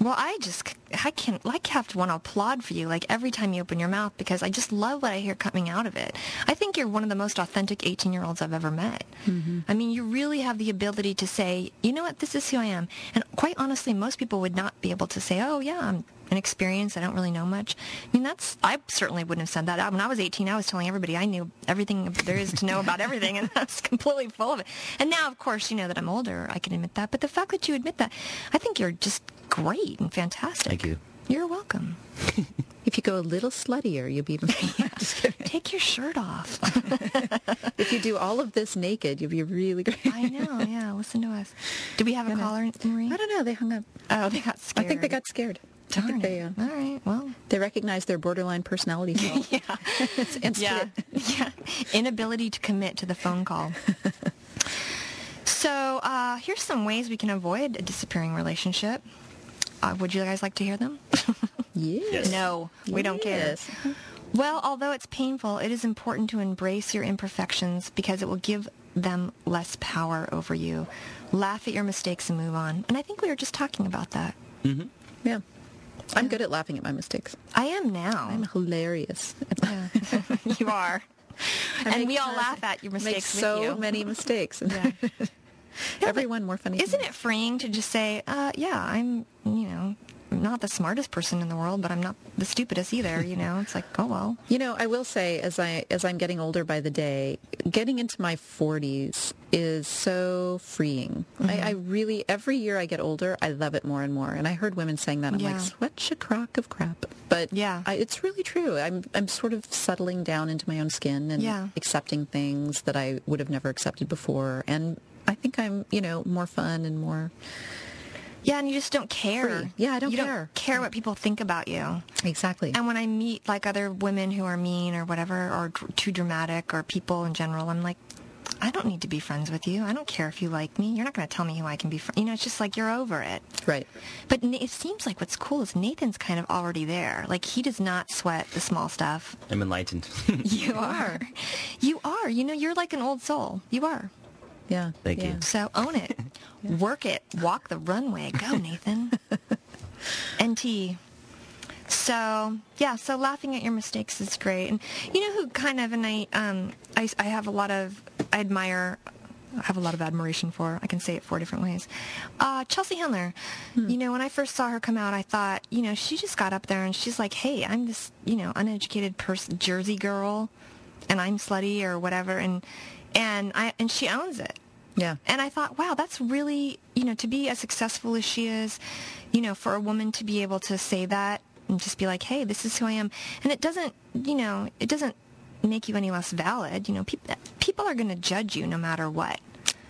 Well, I just, I can, like, have to want to applaud for you, like, every time you open your mouth, because I just love what I hear coming out of it. I think you're one of the most authentic 18-year-olds I've ever met. Mm-hmm. I mean, you really have the ability to say, you know what, this is who I am. And quite honestly, most people would not be able to say, oh, yeah, I'm an experience. I don't really know much. I mean, that's, I certainly wouldn't have said that. When I was 18, I was telling everybody I knew everything there is to know about everything, and [laughs] I was completely full of it. And now, of course, you know that I'm older, I can admit that. But the fact that you admit that, I think you're just great and fantastic. Thank you. You're welcome. [laughs] If you go a little sluttier, you'll be even. Just kidding. Take your shirt off. [laughs] if you do all of this naked, you'll be really great. I know, yeah. Listen to us. Do we have a I caller, Marie? I don't know. They hung up. Oh, they got scared. I think they got scared. I Darn think they it. uh, All right, well. they recognized their borderline personality [laughs] Yeah. and Yeah. Yeah. inability to commit to the phone call. so uh, here's some ways we can avoid a disappearing relationship. Uh, would you guys like to hear them? [laughs] Yes. no, we don't care. Yes. Well, although it's painful, it is important to embrace your imperfections because it will give them less power over you. Laugh at your mistakes and move on. And I think we were just talking about that. Mhm. Yeah. I'm good at laughing at my mistakes. I am now. I'm hilarious. Yeah. [laughs] you are. And we all laugh at your make mistakes with so you. many mistakes. Yeah. [laughs] Everyone more funny. Isn't it freeing to just say, uh, yeah, I'm, you know, not the smartest person in the world, but I'm not the stupidest either, you know? It's like, oh, well. [laughs] You know, I will say, as I as I'm getting older by the day, getting into my 40s is so freeing. Mm-hmm. I, I really every year I get older, I love it more and more. And I heard women saying that. I'm Yeah. like, such a crock of crap. But Yeah. I, it's really true. I'm I'm sort of settling down into my own skin and Yeah. accepting things that I would have never accepted before. And I think I'm, you know, more fun and more Yeah, and you just don't care. Free. Yeah, I don't you care. don't care what people think about you. exactly. And when I meet like other women who are mean or whatever, or dr- too dramatic, or people in general, I'm like, I don't need to be friends with you. I don't care if you like me. You're not going to tell me who I can be. Fr-. You know, it's just like you're over it. right. But Na- it seems like what's cool is Nathan's kind of already there. Like he does not sweat the small stuff. I'm enlightened. [laughs] You are. You are. You know, you're like an old soul. You are. Yeah. Thank yeah. you. So own it. [laughs] Work it. Walk the runway. Go, [laughs] Nathan. NT. So yeah, so laughing at your mistakes is great. And you know who kind of and I um I, I have a lot of I admire I have a lot of admiration for. I can say it four different ways. Uh, Chelsea Handler. You know, when I first saw her come out, I thought, you know, she just got up there and she's like, "Hey, I'm this, you know, uneducated person, Jersey girl, and I'm slutty or whatever," and and I and she owns it. Yeah. And I thought, wow, that's really, you know, to be as successful as she is, you know, for a woman to be able to say that and just be like, hey, this is who I am. And it doesn't, you know, it doesn't make you any less valid. You know, people people are going to judge you no matter what.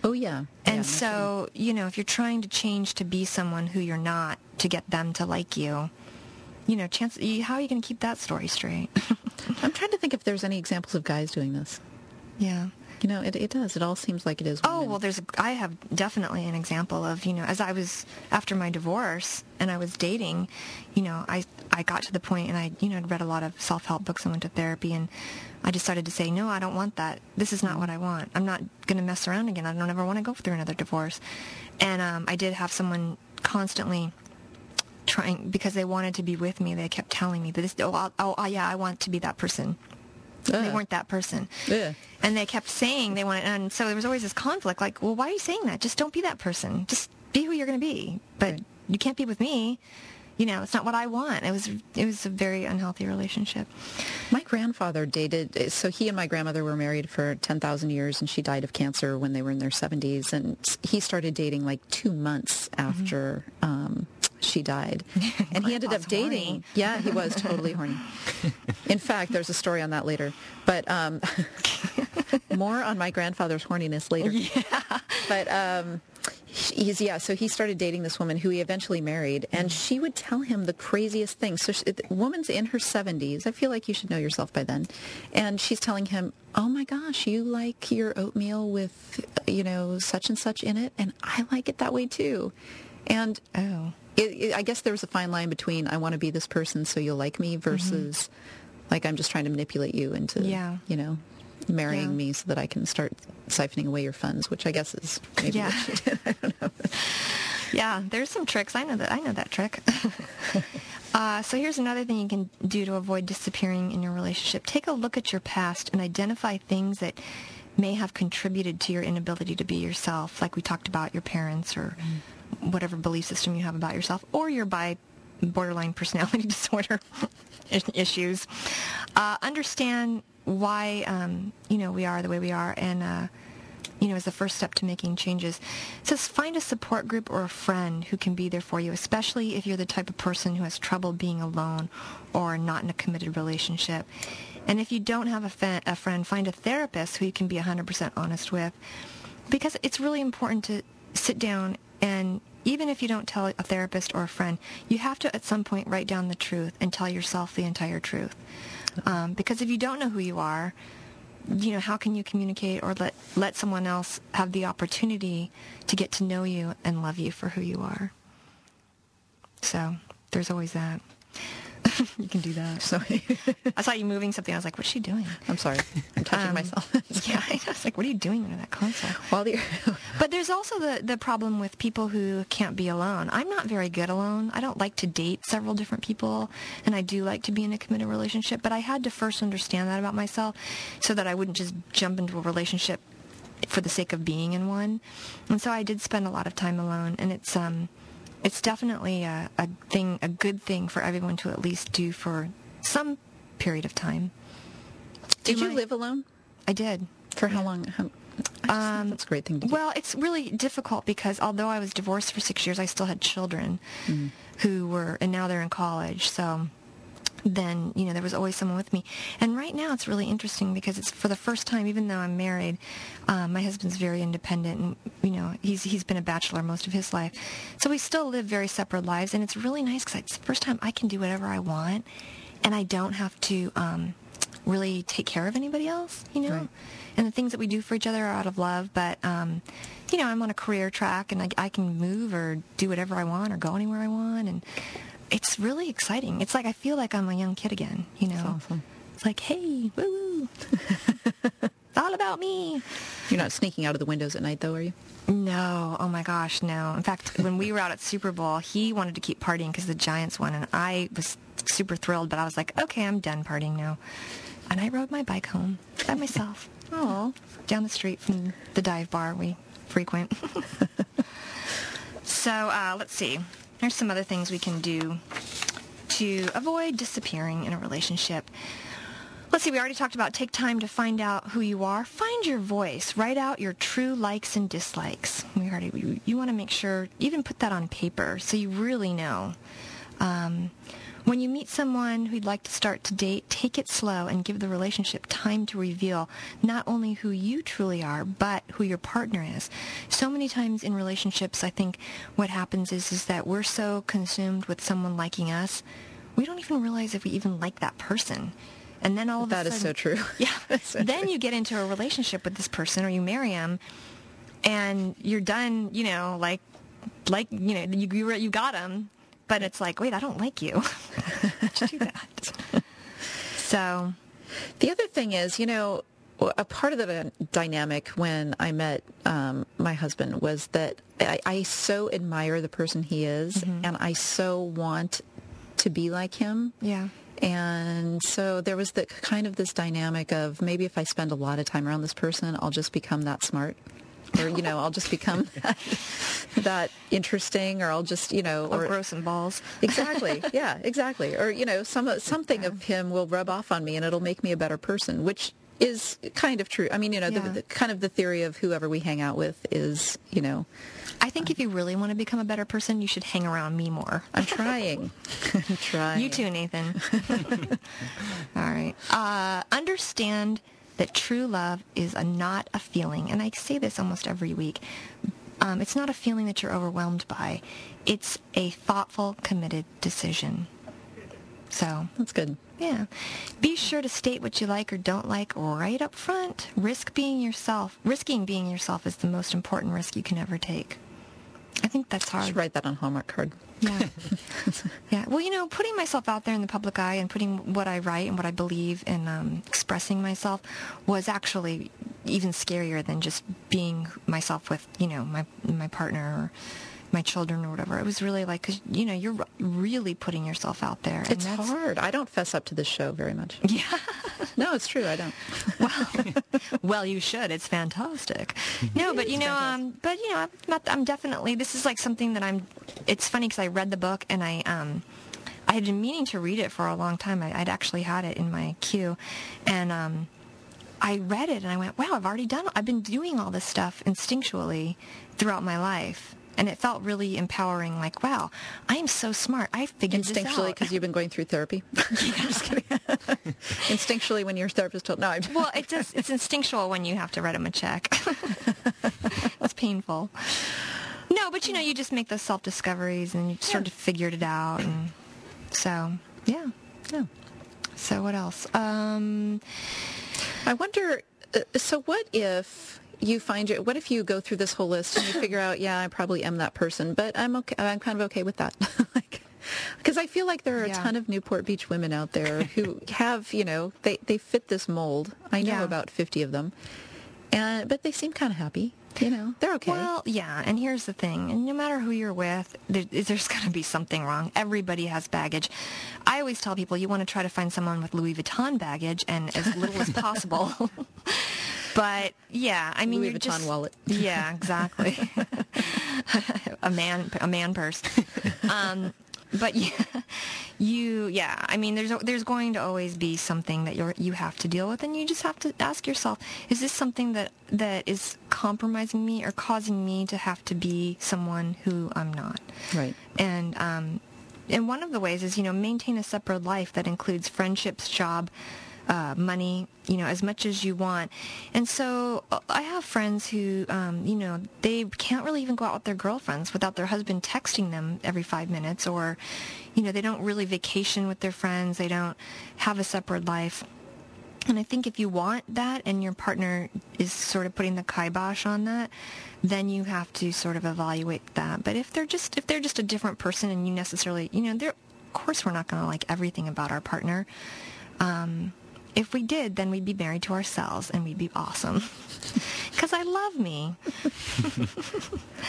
Oh yeah. And Yeah, so, you know, if you're trying to change to be someone who you're not to get them to like you, you know, chance how are you going to keep that story straight? [laughs] I'm trying to think if there's any examples of guys doing this. yeah. You know, it, it does. It all seems like it is. Oh well, there's a, I have definitely an example of you know as I was after my divorce and I was dating, you know I I got to the point and I you know had read a lot of self help books and went to therapy and I decided to say no I don't want that this is not what I want I'm not gonna mess around again I don't ever want to go through another divorce, and um, I did have someone constantly trying because they wanted to be with me they kept telling me that this oh, I'll, oh yeah I want to be that person they weren't that person. Ugh. And they kept saying they wanted, and so there was always this conflict. Like, well, why are you saying that? Just don't be that person. Just be who you're going to be. But Right. you can't be with me. You know, it's not what I want. It was it was a very unhealthy relationship. My grandfather dated, so he and my grandmother were married for 10,000 years and she died of cancer when they were in their 70s. And he started dating like two months after um, she died. [laughs] And he ended up dating. horny. Yeah, he was totally horny. [laughs] In fact, there's a story on that later. But um, [laughs] more on my grandfather's horniness later. Yeah. But um, he's yeah. So he started dating this woman who he eventually married, and she would tell him the craziest things. So she, the woman's in her seventies. I feel like you should know yourself by then, and she's telling him, "Oh my gosh, you like your oatmeal with you know such and such in it, and I like it that way too." And Oh. it, it, I guess there was a fine line between I want to be this person so you'll like me mm-hmm. versus like I'm just trying to manipulate you into Yeah. you know marrying Yeah. me so that I can start siphoning away your funds, which I guess is maybe Yeah. what she did. [laughs] I don't know. Yeah, there's some tricks. I know that. I know that trick. [laughs] uh, so here's another thing you can do to avoid disappearing in your relationship. Take a look at your past and identify things that may have contributed to your inability to be yourself, like we talked about your parents or whatever belief system you have about yourself, or your bi borderline personality [laughs] disorder issues. Uh, understand why um, you know we are the way we are, and uh, you know, as the first step to making changes. It says find a support group or a friend who can be there for you, especially if you're the type of person who has trouble being alone or not in a committed relationship. And if you don't have a, a friend, find a therapist who you can be 100% honest with. Because it's really important to sit down and even if you don't tell a therapist or a friend, you have to at some point write down the truth and tell yourself the entire truth. Um, because if you don't know who you are, you know, how can you communicate or let let someone else have the opportunity to get to know you and love you for who you are? So there's always that. [laughs] you can do that. So I saw you moving something. I was like, what's she doing? I'm sorry. I'm touching Um, myself. [laughs] [laughs] yeah, I was like, what are you doing under that console? While you're, But there's also the, the problem with people who can't be alone. I'm not very good alone. I don't like to date several different people, and I do like to be in a committed relationship, but I had to first understand that about myself so that I wouldn't just jump into a relationship for the sake of being in one. And so I did spend a lot of time alone, and it's um it's definitely a, a thing a good thing for everyone to at least do for some period of time. did you live alone? I did. For how long? How, I just think Um, that's a great thing to do. Well, it's really difficult because although I was divorced for six years, I still had children Mm. who were, and now they're in college. So then, you know, there was always someone with me. And right now it's really interesting because it's for the first time, even though I'm married, um, my husband's very independent and, you know, he's, he's been a bachelor most of his life. So we still live very separate lives and it's really nice because it's the first time I can do whatever I want and I don't have to, um, really take care of anybody else, you know? Right. And the things that we do for each other are out of love, but, um, you know, I'm on a career track and I, I can move or do whatever I want or go anywhere I want. And it's really exciting. It's like I feel like I'm a young kid again, you know? Awesome. It's like, hey, woo woo. [laughs] it's all about me. You're not sneaking out of the windows at night, though, are you? No, oh my gosh, no. In fact, when we were out at Super Bowl, he wanted to keep partying because the Giants won, and I was super thrilled, but I was like, okay, I'm done partying now. And I rode my bike home by myself [laughs] Oh, down the street from the dive bar we frequent. [laughs] so uh, let's see. There's some other things we can do to avoid disappearing in a relationship. Let's see, we already talked about take time to find out who you are. Find your voice. Write out your true likes and dislikes. We already, you, you want to make sure, even put that on paper so you really know. Um, when you meet someone who'd like to start to date, take it slow and give the relationship time to reveal not only who you truly are, but who your partner is. So many times in relationships, I think what happens is, is that we're so consumed with someone liking us, we don't even realize if we even like that person. And then all of that a is sudden, so true. [laughs] [laughs] yeah. So then true. you get into a relationship with this person or you marry him and you're done, you know, like, like, you know, you, you, you got him, but it's like, wait, I don't like you. [laughs] Do that? so, The other thing is, you know, a part of the dynamic when I met um, my husband was that I, I so admire the person he is, and I so want to be like him. yeah. And so there was the kind of this dynamic of maybe if I spend a lot of time around this person, I'll just become that smart. Or, you know, I'll just become [laughs] that, interesting or I'll just, you know, I'll or grow some balls. [laughs] exactly. Yeah, exactly. Or, you know, some something of him will rub off on me and it'll make me a better person, which is kind of true. I mean, you know, Yeah. the, the kind of the theory of whoever we hang out with is, you know, I think if you really want to become a better person, you should hang around me more. I'm trying. [laughs] I'm trying. You too, Nathan. All right. Uh, understand that true love is a, not a feeling, and I say this almost every week. Um, it's not a feeling that you're overwhelmed by. It's a thoughtful, committed decision. So, That's good. yeah. Be sure to state what you like or don't like right up front. Risk being yourself. Risking being yourself is the most important risk you can ever take. I think that's hard. should write that on Hallmark card. Yeah. [laughs] yeah. Well, you know, putting myself out there in the public eye and putting what I write and what I believe and um, expressing myself was actually even scarier than just being myself with, you know, my my partner or my children or whatever. It was really like, 'cause, you know, you're really putting yourself out there. and It's that's- hard. I don't fess up to this show very much. [laughs] Yeah. No, it's true. I don't. well, [laughs] you should. It's fantastic. No, but you know, um, but you know, I'm not. I'm definitely. This is like something that I'm. It's funny because I read the book and I um, I had been meaning to read it for a long time. I, I'd actually had it in my queue, and um, I read it and I went, wow, I've already done. I've been doing all this stuff instinctually throughout my life. And it felt really empowering, like, wow, I am so smart. I figured this out. Instinctually, because you've been going through therapy. I'm [laughs] [laughs] just kidding. [laughs] Instinctually, when your therapist told, no, I'm Well, it just it's instinctual when you have to write them a check. it's painful. No, but you know, you just make those self discoveries and you sort of figured it out and so yeah. Yeah. So what else? Um I wonder Uh, so what if you find your, what if you go through this whole list and you figure out, yeah, I probably am that person, but I'm okay. I'm kind of okay with that. [laughs] like, because I feel like there are a ton of Newport Beach women out there who [laughs] have, you know, they, they fit this mold. I know Yeah. about 50 of them. And, but they seem kind of happy. You know, they're okay. Well, yeah, and here's the thing. And no matter who you're with, there, there's [laughs] going to be something wrong. Everybody has baggage. I always tell people you want to try to find someone with Louis Vuitton baggage and as little as possible. But yeah, I mean, Louis you're Vuitton just, wallet. Yeah, exactly. [laughs] a man, a man purse. Um, but yeah, you, yeah. I mean, there's there's going to always be something that you you have to deal with, and you just have to ask yourself: Is this something that that is compromising me or causing me to have to be someone who I'm not? right. And um, and one of the ways is you know maintain a separate life that includes friendships, job, uh, money, you know, as much as you want. And so uh, I have friends who, um, you know, they can't really even go out with their girlfriends without their husband texting them every five minutes, or, you know, they don't really vacation with their friends. They don't have a separate life. And I think if you want that and your partner is sort of putting the kibosh on that, then you have to sort of evaluate that. But if they're just if they're just a different person and you necessarily, you know, they're of course we're not going to like everything about our partner. Um, if we did, then we'd be married to ourselves and we'd be awesome. [laughs] Because I love me. [laughs]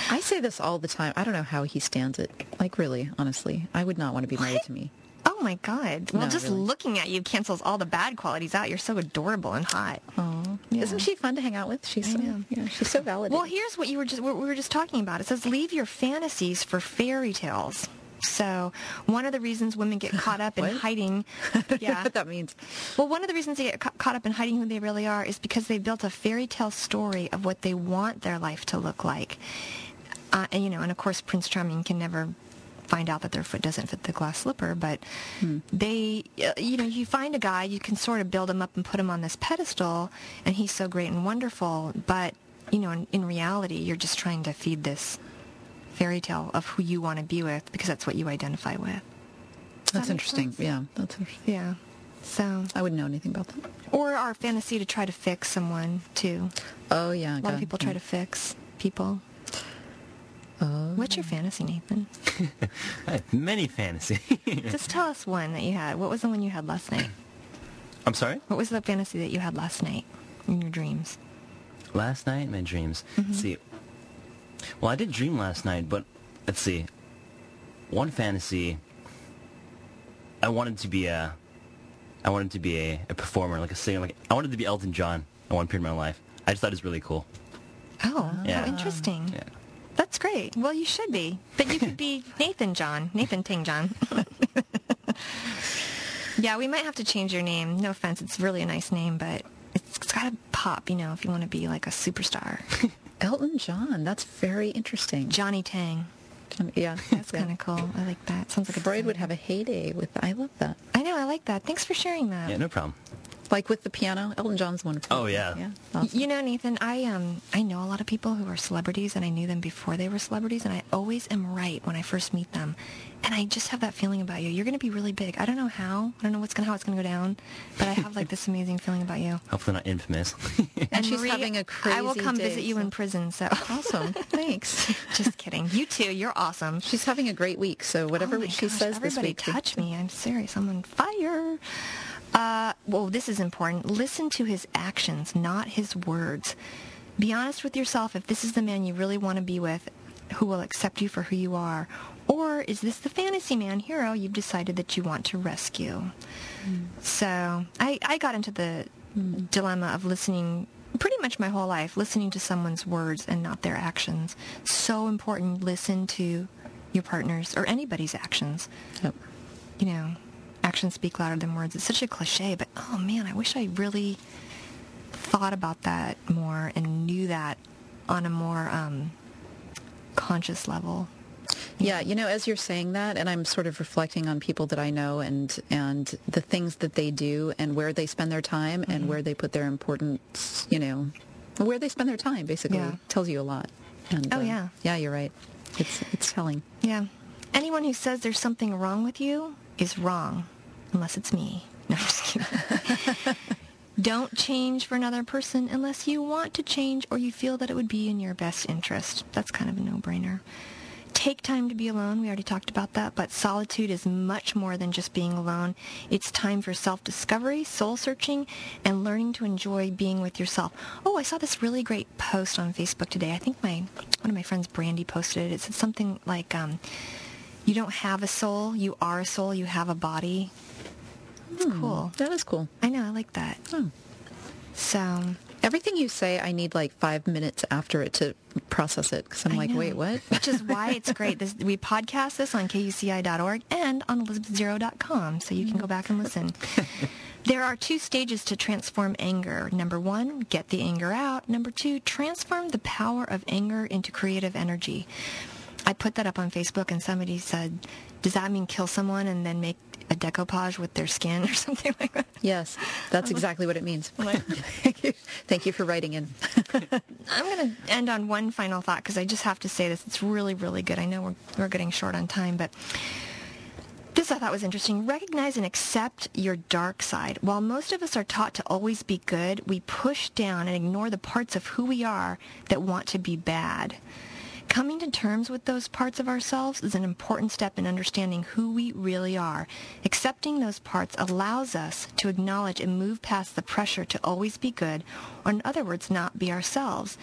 I say this all the time. I don't know how he stands it. Like, really, honestly. I would not want to be married What? to me. Oh my God. Well, No, just really. looking at you cancels all the bad qualities out. You're so adorable and hot. Oh, Yeah. Isn't she fun to hang out with? She's so, know. yeah, she's so validating. Well, here's what you were just what we were just talking about. It says leave your fantasies for fairy tales. So one of the reasons women get caught up in [laughs] hiding, I don't know yeah. what that means. Well, one of the reasons they get ca- caught up in hiding who they really are is because they built a fairy tale story of what they want their life to look like. Uh, and you know, and of course, Prince Charming can never find out that their foot doesn't fit the glass slipper. But they, uh, you know, you find a guy, you can sort of build him up and put him on this pedestal, and he's so great and wonderful. But you know, in, in reality, you're just trying to feed this fairy tale of who you want to be with because that's what you identify with. Does that That's make interesting. sense? Yeah, that's interesting. Yeah. So I wouldn't know anything about that. or our fantasy to try to fix someone too. Oh, yeah. A lot of people try to fix people. Oh. What's your fantasy, Nathan? I [laughs] have many fantasy. [laughs] Just tell us one that you had. What was the one you had last night? [clears throat] I'm sorry? What was the fantasy that you had last night in your dreams? Last night, in my dreams. Let's see. Well, I did dream last night, but let's see. One fantasy. I wanted to be a. I wanted to be a, a performer, like a singer. Like I wanted to be Elton John at one period of my life. I just thought it was really cool. Oh, Yeah. how interesting. Yeah. That's great. Well, you should be. But you could be [laughs] Nathan John. Nathan Ting John. [laughs] yeah, we might have to change your name. No offense. It's really a nice name, but it's, it's got to pop, you know, if you want to be like a superstar. [laughs] Elton John. That's very interesting. Johnny Tang. John- Yeah, [laughs] That's yeah. kind of cool. I like that. Sounds like a Freud would have a heyday with. I love that. I know. I like that. Thanks for sharing that. Yeah, no problem. Like with the piano, Elton John's wonderful. Oh, yeah. yeah. Awesome. You know, Nathan, I um I know a lot of people who are celebrities, and I knew them before they were celebrities, and I always am right when I first meet them, and I just have that feeling about you. You're going to be really big. I don't know how. I don't know what's going to how it's going to go down, but I have like this amazing feeling about you. Hopefully not infamous. [laughs] And she's having a I will come day, visit you so- in prison. So Awesome. [laughs] Thanks. just kidding. You too. You're awesome. She's having a great week, so whatever oh she gosh, says this everybody week. touch me. I'm serious. I'm on fire. Uh, well, this is important. Listen to his actions, not his words. Be honest with yourself if this is the man you really want to be with who will accept you for who you are. Or is this the fantasy man hero you've decided that you want to rescue? So I, I got into the dilemma of listening pretty much my whole life, listening to someone's words and not their actions. So important. Listen to your partner's or anybody's actions. Yep. You know, actions speak louder than words. It's such a cliche, but oh man, I wish I really thought about that more and knew that on a more um, conscious level. Yeah, you know, as you're saying that, and I'm sort of reflecting on people that I know and and the things that they do and where they spend their time and where they put their importance, you know, where they spend their time basically Yeah. tells you a lot. And, Oh, uh, yeah. yeah, you're right. It's it's telling. Yeah. Anyone who says there's something wrong with you is wrong, unless it's me. No, I'm just kidding. [laughs] Don't change for another person unless you want to change or you feel that it would be in your best interest. That's kind of a no-brainer. Take time to be alone. We already talked about that, but solitude is much more than just being alone. It's time for self-discovery, soul-searching, and learning to enjoy being with yourself. Oh, I saw this really great post on Facebook today. I think my one of my friends, Brandy, posted it. It said something like, um, "You don't have a soul. You are a soul. You have a body." It's hmm. cool. That is cool. I know. I like that. Oh. So Everything you say, I need like five minutes after it to process it because I'm I like, know. wait, what? [laughs] Which is why it's great. This, we podcast this on kuci.org and on elizabethzero.com, so you can go back and listen. [laughs] there are two stages to transform anger. Number one, get the anger out. Number two, transform the power of anger into creative energy. I put that up on Facebook, and somebody said, "Does that mean kill someone and then make a decoupage with their skin or [laughs] something like that?" Yes, that's exactly what it means. [laughs] Thank you. Thank you for writing in. [laughs] I'm going to end on one final thought because I just have to say this. It's really, really good. I know we're, we're getting short on time, but this I thought was interesting. Recognize and accept your dark side. While most of us are taught to always be good, we push down and ignore the parts of who we are that want to be bad. Coming to terms with those parts of ourselves is an important step in understanding who we really are. Accepting those parts allows us to acknowledge and move past the pressure to always be good, or in other words, not be ourselves.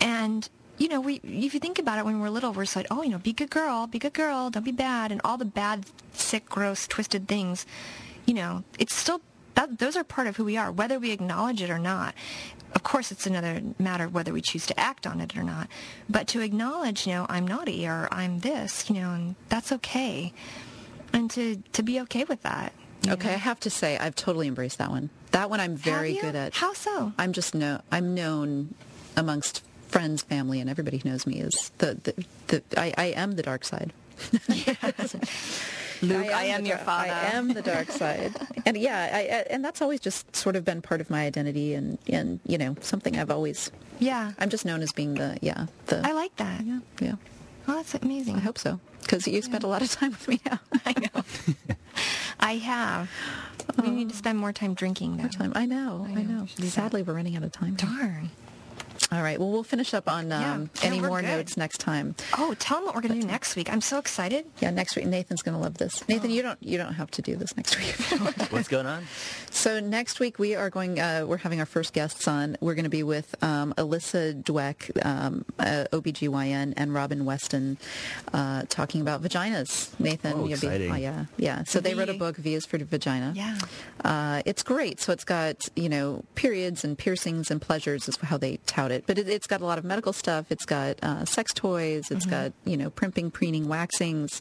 And you know, we if you think about it, when we're little, we're just like, oh, you know, be a good girl, be a good girl, don't be bad, and all the bad, sick, gross, twisted things. You know, it's still that those are part of who we are, whether we acknowledge it or not. Of course, it's another matter of whether we choose to act on it or not. But to acknowledge, you know, I'm naughty or I'm this, you know, and that's okay, and to to be okay with that. Okay, I have to say I've totally embraced that one. That one I'm very good at. How so? I'm just no. I'm known amongst friends, family, and everybody who knows me as the the, the I, I am the dark side. [laughs] [laughs] Luke, I am the your dar- father. I am the dark side, [laughs] and yeah, I, I, and that's always just sort of been part of my identity, and and you know something I've always. Yeah, I'm just known as being the yeah the. I like that. yeah yeah. Oh, that's amazing. I hope so because you spent a lot of time with me now. [laughs] I know. [laughs] I have. We need to oh. spend more time drinking, though. time. I know. I I know. know. That. Sadly, we're running out of time. Darn. All right. Well, we'll finish up on um, Yeah, any we're more good. notes next time. Oh, tell them what we're going to do next week. I'm so excited. Yeah, next week Nathan's going to love this. Nathan, Oh. you don't you don't have to do this next week. [laughs] What's going on? so next week we are going. Uh, we're having our first guests on. We're going to be with um, Alyssa Dweck, um, uh, OBGYN, and Robin Westen, uh, talking about vaginas. Nathan, Oh, you'll exciting. Be, oh, yeah, yeah. So they wrote a book, V is for Vagina. Yeah. Uh, it's great. So it's got, you know, periods and piercings and pleasures is how they tout it. But it, it's got a lot of medical stuff. It's got uh, sex toys. It's got, you know, primping, preening, waxings.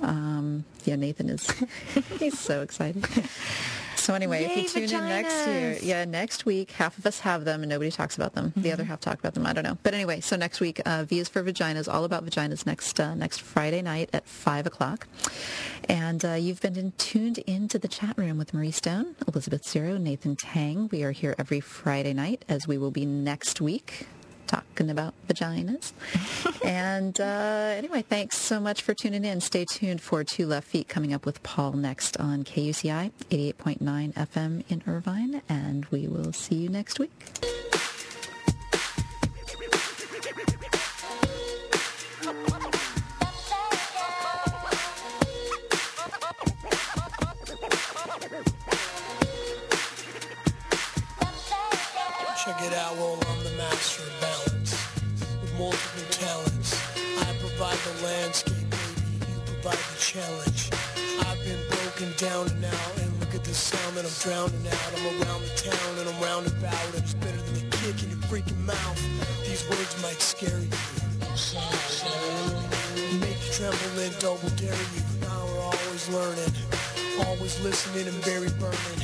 Um, yeah, Nathan is, [laughs] he's so excited. [laughs] So anyway, if you tune in next year, yeah, next week, half of us have them and nobody talks about them. The other half talk about them. I don't know. But anyway, so next week, uh, V is for Vaginas, all about vaginas next uh, next Friday night at 5 o'clock. And uh, you've been in, tuned into the chat room with Marie Stone, Elizabeth Zero, Nathan Tang. We are here every Friday night, as we will be next week talking about vaginas. [laughs] and uh, anyway, thanks so much for tuning in. Stay tuned for Two Left Feet coming up with Paul next on KUCI 88.9 FM in Irvine. And we will see you next week. Check it out, well, I'm the master of balance with multiple talents. I provide the landscape, baby. You provide the challenge. I've been broken down and out, and look at the sound that I'm drowning out. I'm around the town and I'm roundabout, and it's better than a kick in your freaking mouth. These words might scare you, make you tremble and double dare you. Now we're always learning, always listening and very burning.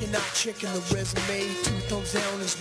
You're not checking the resume. Two thumbs down is